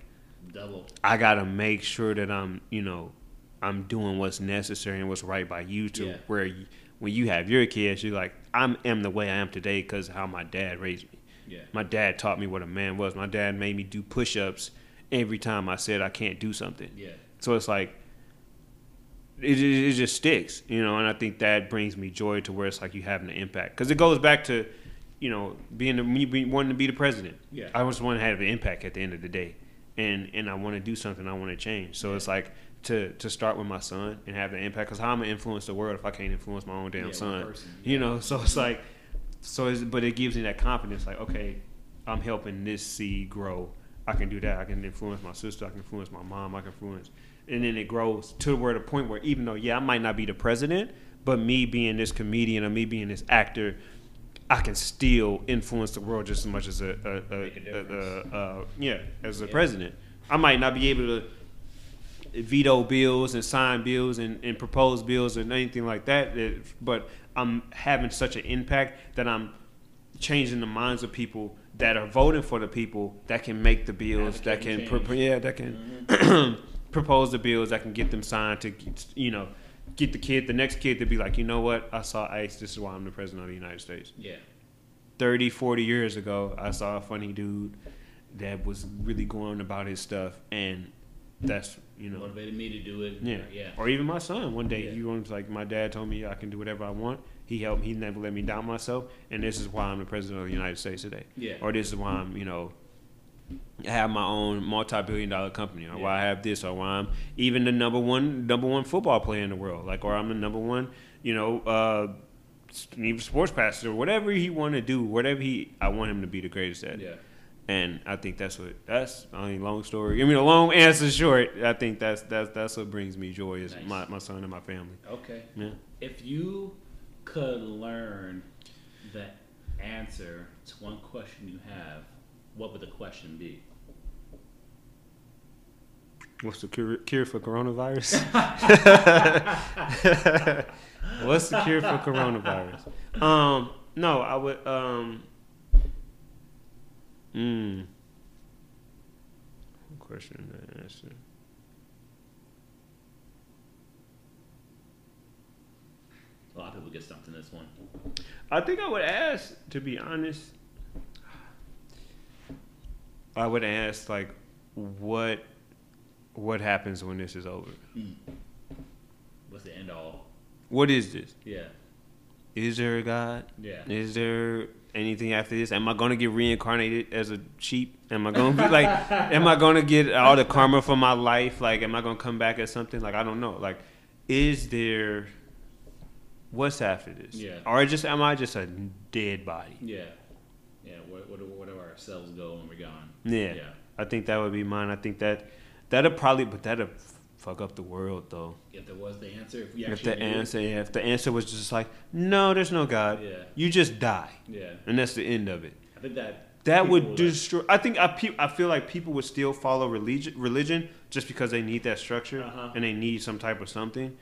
Double. I gotta make sure that I'm you know I'm doing what's necessary and what's right by you to Yeah. where you, when you have your kids, you're like I am the way I am today because how my dad raised me. Yeah. My dad taught me what a man was. My dad made me do push-ups every time I said I can't do something. Yeah. So it's like it, it, it just sticks, you know, and I think that brings me joy to where it's like you having an impact because it goes back to, you know, being the, me being, wanting to be the president. Yeah. I just want to have an impact at the end of the day, and and I want to do something. I want to change. So it's like to to start with my son and have an impact because how am I influence the world if I can't influence my own damn Yeah, son? person. You know, so it's like, so it's, but it gives me that confidence. Like, okay, I'm helping this seed grow. I can do that. I can influence my sister. I can influence my mom. I can influence, and then it grows to where the point where even though yeah, I might not be the president, but me being this comedian or me being this actor, I can still influence the world just as much as a, a, a, a a uh, yeah as a Yeah. president. I might not be able to veto bills and sign bills and, and propose bills and anything like that. that- But I'm having such an impact that I'm changing the minds of people that are voting for the people that can make the bills, that can pro- yeah, that can mm-hmm. propose the bills, that can get them signed to you know get the kid, the next kid to be like, you know what, I saw Ice. This is why I'm the president of the United States. Yeah. 30, 40 years ago, I saw a funny dude that was really going about his stuff, and that's you know Motivated me to do it. yeah. Yeah. Or even my son. One day Yeah. he was like, my dad told me I can do whatever I want. He helped. He never let me doubt myself, and this is why I'm the president of the United States today. Yeah. Or this is why I'm, you know, I have my own multi-billion-dollar company, or why I have this, or why I'm even the number one number one football player in the world, like, or I'm the number one, you know, uh, even sports pastor, whatever he want to do, whatever he, I want him to be the greatest at. Yeah. And I think that's what that's I mean long story. I mean a long answer short. I think that's that's that's what brings me joy is Nice. my, my son and my family. Okay. Yeah. If you could learn the answer to one question you have, what would the question be? What's the cure, cure for coronavirus? What's the cure for coronavirus? Um, no, I would. Um, mm, question and answer. A lot of people get stumped in this one. I think I would ask, to be honest. I would ask like, what, what happens when this is over? Mm. What's the end all? What is this? Yeah. Is there a God? Yeah. Is there anything after this? Am I gonna get reincarnated as a sheep? Am I gonna be like? am I gonna get all the karma for my life? Like, am I gonna come back as something? Like, I don't know. Like, is there? What's after this? Yeah. Or just am I just a dead body? Yeah. Yeah. Where, where, do, where do our cells go when we're gone? Yeah. Yeah. I think that would be mine. I think that that'll probably, but that'll fuck up the world though. If there was the answer, if we If the answer, yeah, if the answer was just like, no, there's no God. Yeah. You just die, Yeah. and that's the end of it. I think that. That would like- destroy. I think I, pe- I feel like people would still follow religion, religion just because they need that structure Uh-huh. and they need some type of something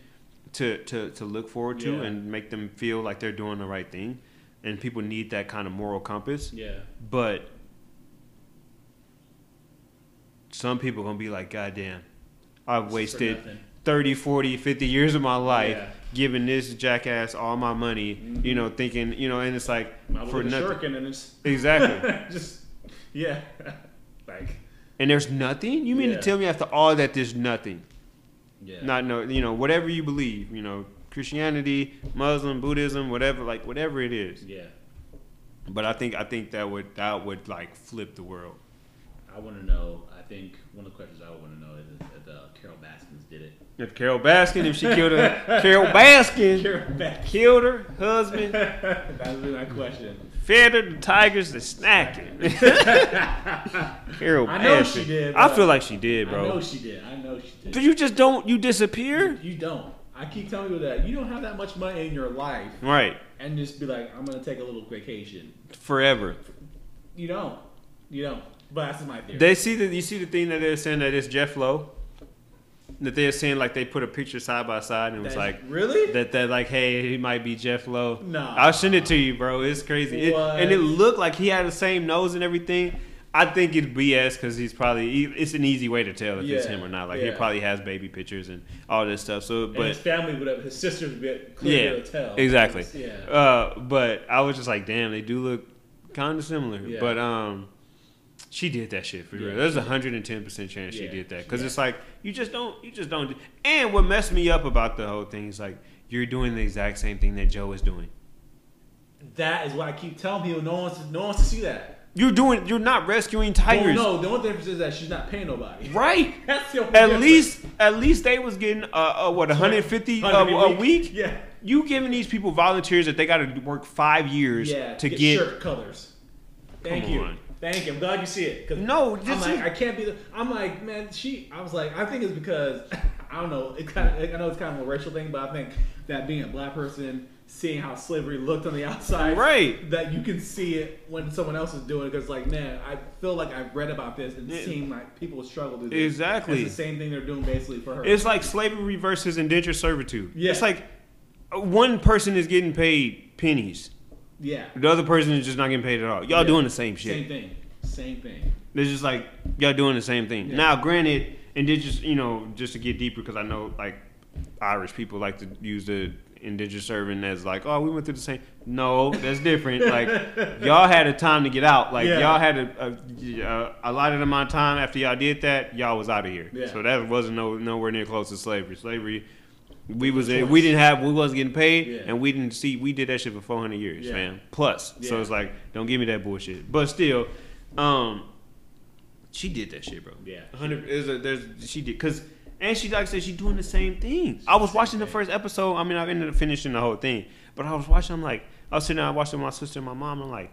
to to, to look forward to Yeah. and make them feel like they're doing the right thing. And people need that kind of moral compass. Yeah. But some people gonna be like, God damn, I've wasted nothing." 30, 40, 50 years of my life Yeah. giving this jackass all my money, you Mhm. know, thinking, you know, and it's like for nothing. And it's Exactly. just yeah, like And there's nothing? You mean Yeah. to tell me after all that there's nothing? yeah, Not no, you know, whatever you believe, you know, Christianity, Muslim, Buddhism, whatever, like whatever it is. yeah. But I think I think that would that would like flip the world. I want to know. I think one of the questions I would want to know is if uh, Carol Baskins did it. If Carol Baskin, if she killed her, Carol Baskin Carol Baskins. killed her husband, that was my question. fed her the tigers to snacking. Carol I know Baskin. she did, I feel like she did, bro. I know she did. I know she did. But you just don't. You disappear. You don't. I keep telling you that you don't have that much money in your life, Right. and just be like, I'm gonna take a little vacation. Forever. You don't. You don't. But that's my theory. They see the you see the thing that they're saying that it's Jeff Lowe. That they're saying like they put a picture side by side and it was like really? that that like hey he might be Jeff Lowe. Nah. I'll send it to you, bro. It's crazy. It- and it looked like he had the same nose and everything. I think it's BS because he's probably it's an easy way to tell if it's him or not. Like yeah. he probably has baby pictures and all this stuff. So, and but his family would have, his sisters would be clearly yeah, to tell. exactly. Yeah. Uh, but I was just like, damn, they do look kind of similar. Yeah. But um, she did that shit for Yeah, real. There's a hundred and ten percent chance she did that because yeah. it's like you just don't, you just don't. Do, and what messed me up about the whole thing is like you're doing the exact same thing that Joe is doing. that is what I keep telling people. No one wants to, no one wants to see that. You're doing, you're not rescuing Well, tigers, no, the only difference is that she's not paying nobody. right? That's the only At difference. least, at least they was getting uh, uh what 150 a, 100 a week. Yeah. You giving these people volunteers that they got to work five years Yeah. to get, get shirt colors. Thank Come you. on. Thank you. I'm glad you see it. 'cause No, I'm like, I can't be. The, I'm like, man, she. I was like, I think it's because I don't know. It kind of. I know it's kind of a racial thing, but I think that being a black person, seeing how slavery looked on the outside, Right. that you can see it when someone else is doing it. Because like, man, I feel like I've read about this and Yeah. seen like people struggle to do this. Exactly. It's the same thing they're doing basically for her. It's like slavery versus indentured servitude. Yeah. It's like uh, one person is getting paid pennies. Yeah. The other person is just not getting paid at all. Y'all Yeah. doing the same shit. Same thing. Same thing. It's just like y'all doing the same thing. Yeah. Now, granted, just you know, just to get deeper, because I know like Irish people like to use the indentured servant as like, oh, we went through the same. No, that's different. like y'all had a time to get out. Like Yeah. y'all had a, a, a allotted amount of time after y'all did that. Y'all was out of here. Yeah. So that wasn't no nowhere near close to slavery. Slavery. We was we didn't have we wasn't getting paid Yeah. and we didn't see we did that shit for four hundred years, Yeah. fam. Plus, so it's like don't give me that bullshit. But still, um, she did that shit, bro. Yeah. hundred. There's a, there's she did because and she like I said she's doing the same thing. I was watching the first episode. I mean, I ended up finishing the whole thing, but I was watching. I'm like, I was sitting there watching my sister and my mom. I'm like,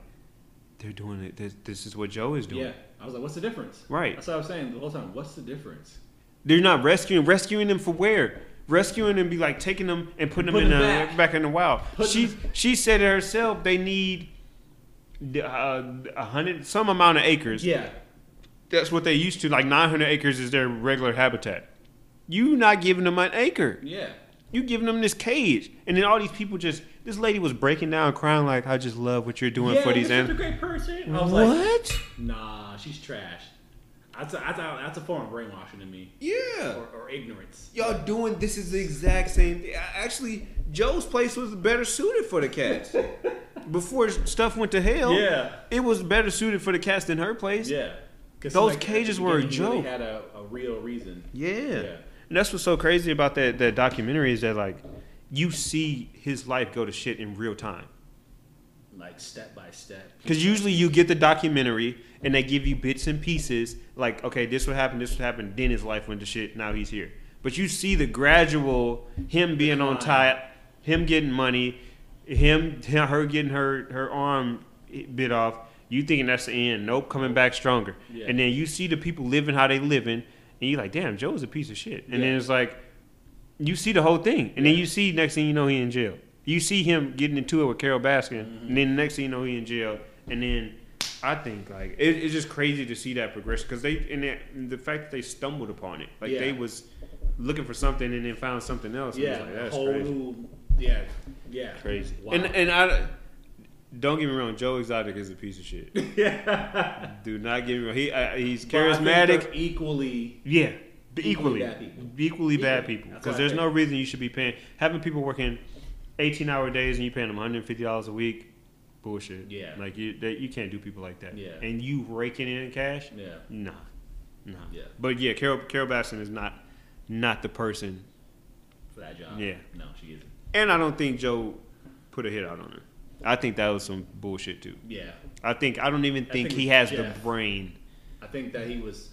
they're doing it. This, this is what Joe is doing. Yeah. I was like, what's the difference? Right. That's what I was saying the whole time. What's the difference? They're not rescuing rescuing them for where? Rescuing them be like taking them and putting them Put in them the, back. back. in the wild. Put she them- she said it herself. They need uh, a hundred some amount of acres. Yeah. That's what they used to. Like 900 acres is their regular habitat. You not giving them an acre. Yeah. You giving them this cage, and then all these people just. This lady was breaking down, crying like, "I just love what you're doing yeah, for these you're a animals." great person. I was like, What? nah, she's trash. That's a, that's a, that's a form of brainwashing to me, Yeah. or, or ignorance. Y'all doing this is the exact same thing. Actually, Joe's place was better suited for the cats. Before stuff went to hell, Yeah. it was better suited for the cats than her place. Yeah. 'Cause Those the cages were a joke. really had a, a real reason. Yeah. Yeah. And that's what's so crazy about that that documentary is that like you see his life go to shit in real time. Like step by step. Because usually you get the documentary and they give you bits and pieces, like, okay, this would happen, this would happen, then his life went to shit, now he's here. But you see the gradual him being on top, him getting money, him her getting her her arm bit off. You thinking that's the end? Nope, coming back stronger. Yeah. And then you see the people living how they living, and you're like, damn, Joe's a piece of shit. And then it's like, you see the whole thing, and then you see next thing you know he in jail. You see him getting into it with Carol Baskin, Mm-hmm. and then the next thing you know he in jail, and then I think like it, it's just crazy to see that progression because they and, that, and the fact that they stumbled upon it, like Yeah. they was looking for something and then found something else. Yeah. like, that's whole crazy. new. Yeah. Yeah. Crazy. Wow. And and I don't get me wrong, Joe Exotic is a piece of shit. yeah. Do not get me wrong. He he's I think charismatic. equally. Yeah, Equally equally, bad people. equally bad people. Because there's no reason you should be paying having people working 18 hour days and you paying them 150 dollars a week. Bullshit. Yeah. like you they, you can't do people like that. Yeah. and you raking in cash. Yeah. Nah, nah. Yeah. But yeah, Carol Carol Baskin is not not the person, For that job. Yeah. No, she isn't. and I don't think Joe put a hit out on her. I think that was some bullshit too. Yeah. I think I don't even think, think he has the brain. I think that he was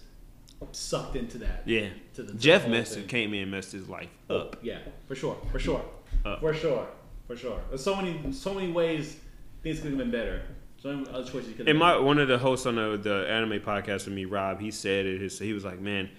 sucked into that. Yeah, To the, to Jeff messed thing. came in and messed his life oh, up. Yeah, for sure, for sure, Up. for sure, for sure. There's so many, so many ways things could have been better. So other choices could have And my one of the hosts on the, the anime podcast with me, Rob, he said it. His, he was like, "Man,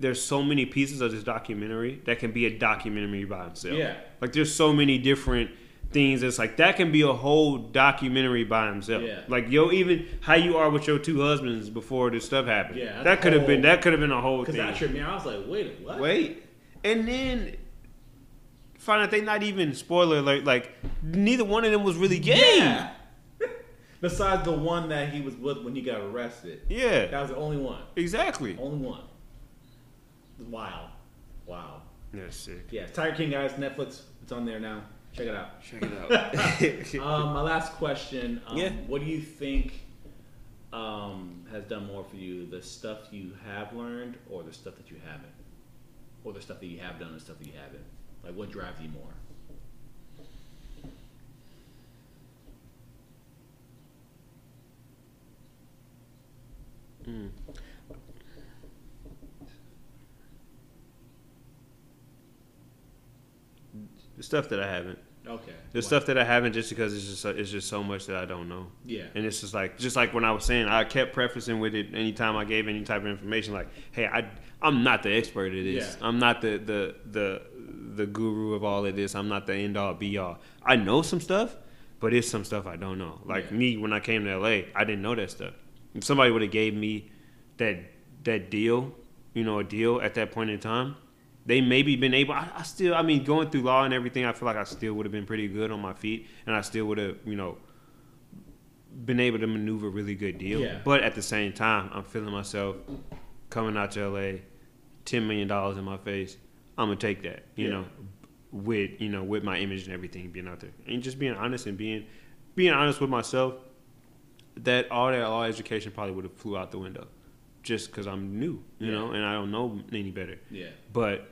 there's so many pieces of this documentary that can be a documentary by himself. Yeah. like there's so many different things. It's like that can be a whole documentary by himself. Yeah. like yo, even how you are with your two husbands before this stuff happened. Yeah, that could have been that could have been a whole Because that tripped me out. I was like, wait, what? Wait, and then. Find out they not even spoiler alert. Like neither one of them was really gay. Yeah. Besides the one that he was with when he got arrested. yeah That was the only one. exactly. Only one. Wow. Wow. That's sick. Yeah, Tiger King, guys, Netflix. It's on there now. Check it out. Check it out. Um, my last question. Um, Yeah. What do you think um, has done more for you? The stuff you have learned, or the stuff that you haven't, or the stuff that you have done, and the stuff that you haven't? Like, what drives you more? Hmm. the stuff that I haven't. Okay. The Wow. stuff that I haven't, just because it's just it's just so much that I don't know. Yeah. And it's just like just like when I was saying, I kept prefacing with it anytime I gave any type of information, like, hey, I I'm not the expert at this. Yeah. I'm not the the the the guru of all of this. I'm not the end all be all. I know some stuff, but it's some stuff I don't know. Like Yeah. me when I came to LA, I didn't know that stuff. If somebody would have gave me that that deal, you know, a deal at that point in time, they maybe been able. I, I still, I mean, going through law and everything, I feel like I still would have been pretty good on my feet, and I still would have, you know, been able to maneuver a really good deal. Yeah. But at the same time, I'm feeling myself coming out to LA, ten million dollars in my face. I'm gonna take that, you Yeah. know, with you know, with my image and everything being out there, and just being honest and being being honest with myself. That all that law education probably would have flew out the window, just because I'm new, you Yeah. know, and I don't know any better. Yeah. But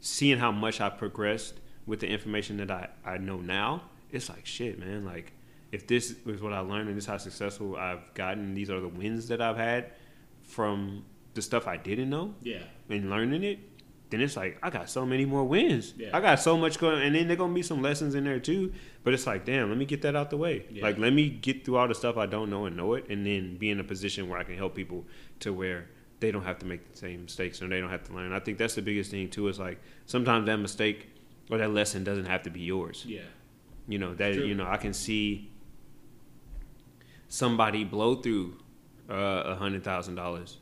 seeing how much I progressed with the information that I, I know now, it's like shit, man. Like if this is what I learned and this is how successful I've gotten, these are the wins that I've had from the stuff I didn't know Yeah. and learning it, then it's like I got so many more wins. Yeah. I got so much going, and then there's gonna be some lessons in there too. But it's like, damn, let me get that out the way. Yeah. Like, let me get through all the stuff I don't know and know it, and then be in a position where I can help people to where they don't have to make the same mistakes and they don't have to learn. I think that's the biggest thing too. Is like sometimes that mistake or that lesson doesn't have to be yours. Yeah. You know that you know I can see somebody blow through uh, a hundred thousand dollars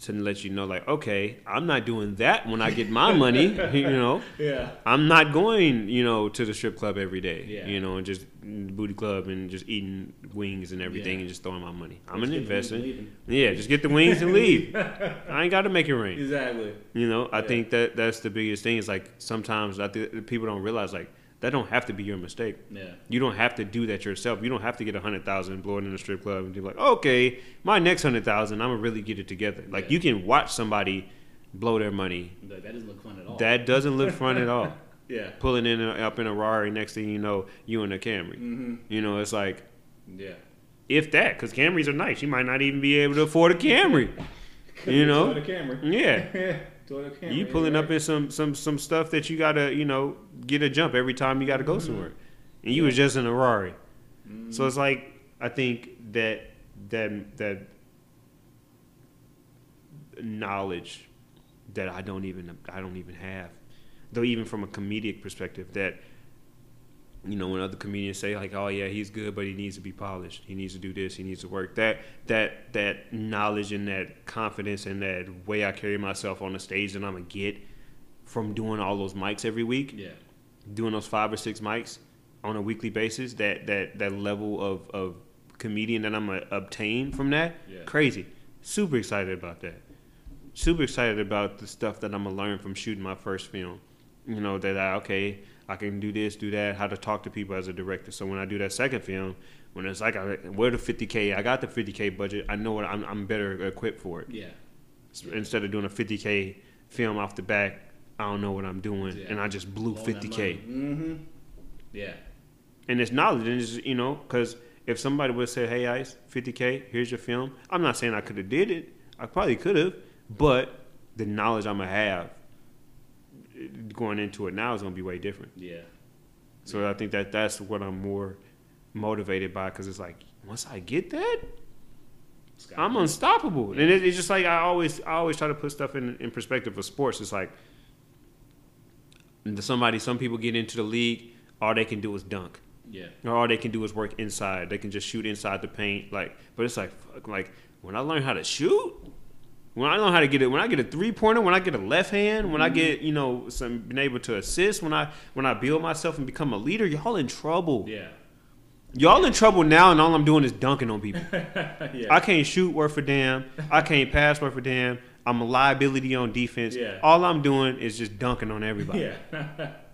to let you know, like, okay, I'm not doing that when I get my money. you know, Yeah. I'm not going, you know, to the strip club every day. Yeah. You know, and just mm, booty club and just eating wings and everything Yeah. and just throwing my money. I'm Just an get the wings and investment. Yeah, just get the wings and leave. I ain't got to make it rain. Exactly. You know, I Yeah. think that that's the biggest thing. Is like sometimes I think people don't realize like that don't have to be your mistake. Yeah. You don't have to do that yourself. You don't have to get a hundred thousand and blow it in a strip club and be like, okay, my next hundred thousand, I'm gonna really get it together. Like Yeah. you can watch somebody blow their money. But that doesn't look fun at all. That doesn't look fun at all. Yeah. Pulling in a, up in a Rari, next thing you know, you in a Camry. Mm-hmm. You know, it's like Yeah. if that, because Camrys are nice. You might not even be able to afford a Camry. you know, the camera. yeah. You pulling up in some some some stuff that you gotta you know get a jump every time you gotta go somewhere, and you was just in a Rari. So it's like I think that that that knowledge that I don't even I don't even have, though even from a comedic perspective that. You know, when other comedians say like, "Oh yeah, he's good, but he needs to be polished. He needs to do this. He needs to work." That that that knowledge and that confidence and that way I carry myself on the stage that I'm gonna get from doing all those mics every week, Yeah. doing those five or six mics on a weekly basis. That that that level of of comedian that I'm gonna obtain from that, Yeah. crazy. Super excited about that. Super excited about the stuff that I'm gonna learn from shooting my first film. You know that I okay, I can do this, do that, how to talk to people as a director. So when I do that second film, when it's like, I, where the 50k, I got the 50k budget. I know what I'm, I'm better equipped for it. Yeah. Instead of doing a 50k film off the back, I don't know what I'm doing, Yeah. and I just blew 50k. Mm-hmm. Yeah. And it's knowledge, and it's you know, because if somebody would say, "Hey, Ice, 50k, here's your film," I'm not saying I could have did it. I probably could have, but the knowledge I'm gonna have eh, going into it now is gonna be way different. Yeah. So I think that that's what I'm more motivated by, because it's like once I get that, I'm unstoppable. And it, it's just like I always I always try to put stuff in in perspective for sports. It's like somebody, some people get into the league, all they can do is dunk. Yeah. Or all they can do is work inside. They can just shoot inside the paint. Like, but it's like, fuck, like when I learn how to shoot, when I learn how to get it, when I get a three pointer, when I get a left hand, when I mm-hmm. get you know some being able to assist, when I when I build myself and become a leader, y'all in trouble. Yeah. Y'all in trouble now, and all I'm doing is dunking on people. yeah. I can't shoot worth a damn. I can't pass worth a damn. I'm a liability on defense. Yeah. All I'm doing is just dunking on everybody. yeah.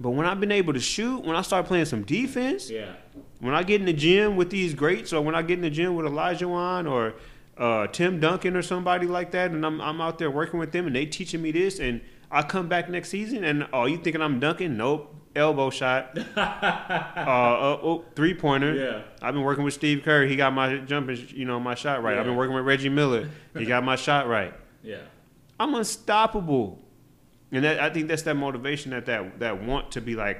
But when I've been able to shoot, when I start playing some defense, yeah. when I get in the gym with these greats, or when I get in the gym with Olajuwon or uh, Tim Duncan or somebody like that, and I'm, I'm out there working with them and they teaching me this, and I come back next season and oh, you thinking I'm dunking? Nope, elbow shot, uh, uh, oh, three pointer. Yeah. I've been working with Steve Kerr. He got my jumping, you know, my shot right. I've been working with Reggie Miller. He got my shot right. Yeah. I'm unstoppable. And that, I think that's that motivation that, that that want to be like,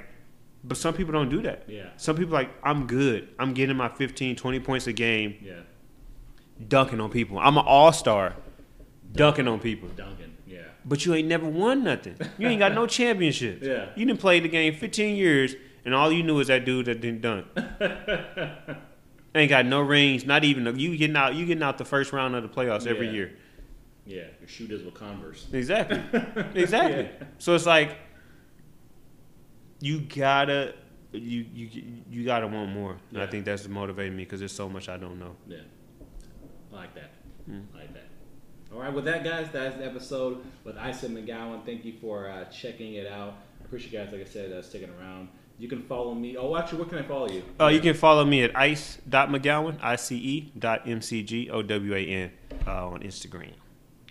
but some people don't do that. Yeah. Some people like, I'm good. I'm getting my 15, 20 points a game, Yeah. Dunking on people. I'm an all star, dunking on people. Duncan. Yeah. But you ain't never won nothing. You ain't got no championships. Yeah. You didn't play the game 15 years, and all you knew is that dude that didn't dunk. ain't got no rings. Not even you getting out. You getting out the first round of the playoffs every Yeah. year. Yeah. Your shooters with Converse. Exactly. exactly. Yeah. So it's like you gotta you you you gotta want more. And I think that's motivating me because there's so much I don't know. Yeah. I like that. Hmm. I like that. All right, with that, guys, that's the episode with Ice McGowan. Thank you for uh, checking it out. I appreciate you guys, like I said, uh, sticking around. You can follow me. Oh, actually, what can I follow you? Uh, you can follow me at ice.mcgowan, I-C-E dot M-C-G-O-W-A-N uh, on Instagram.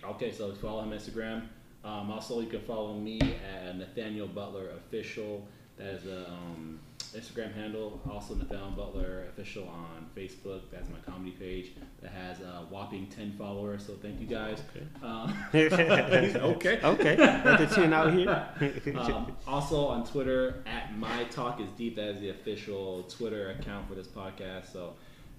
Okay, so follow him on Instagram. Um, also, you can follow me at Nathanael Butler Official. That is a um, Instagram handle. Also, Nathanael Butler Official on Facebook. That's my comedy page that has a whopping 10 followers. So thank you guys. Um, okay. Okay. Got the 10 out here. um, also on Twitter at My Talk is Deep. That is the official Twitter account for this podcast. So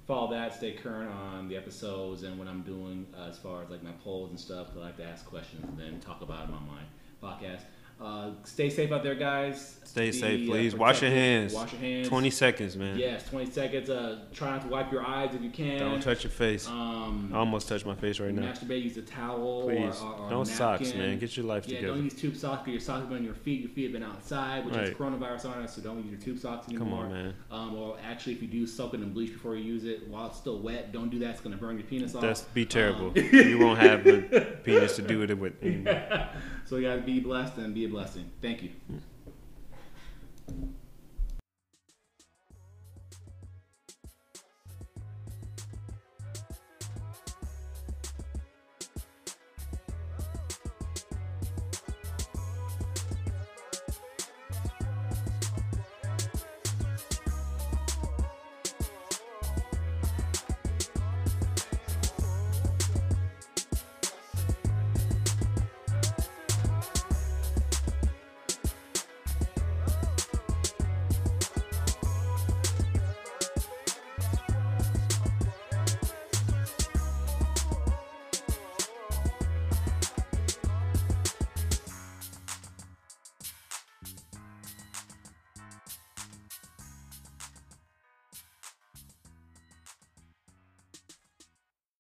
follow that. Stay current on the episodes and what I'm doing uh, as far as like my polls and stuff. I like to ask questions and then talk about them on my podcast. Uh, stay safe out there, guys. Stay Be, safe, uh, please. Wash your hands. Wash your hands. 20 seconds, man. Yes, 20 seconds. Uh, try not to wipe your eyes if you can. Don't touch your face. Um, I almost touched my face right now. masturbate. Use a towel. Please. Or, or, a socks, man. Get your life Yeah, together. don't use tube socks. 'cause Your socks have been on your feet. Your feet have been outside, which is coronavirus on us. So don't use your tube socks anymore. Come on, man. Um, or actually, if you do soak it in bleach before you use it while it's still wet, don't do that. It's gonna burn your penis off. That's be terrible. Um, you won't have the penis to do it with. anymore. So you gotta be blessed and be a blessing. Thank you. Hmm.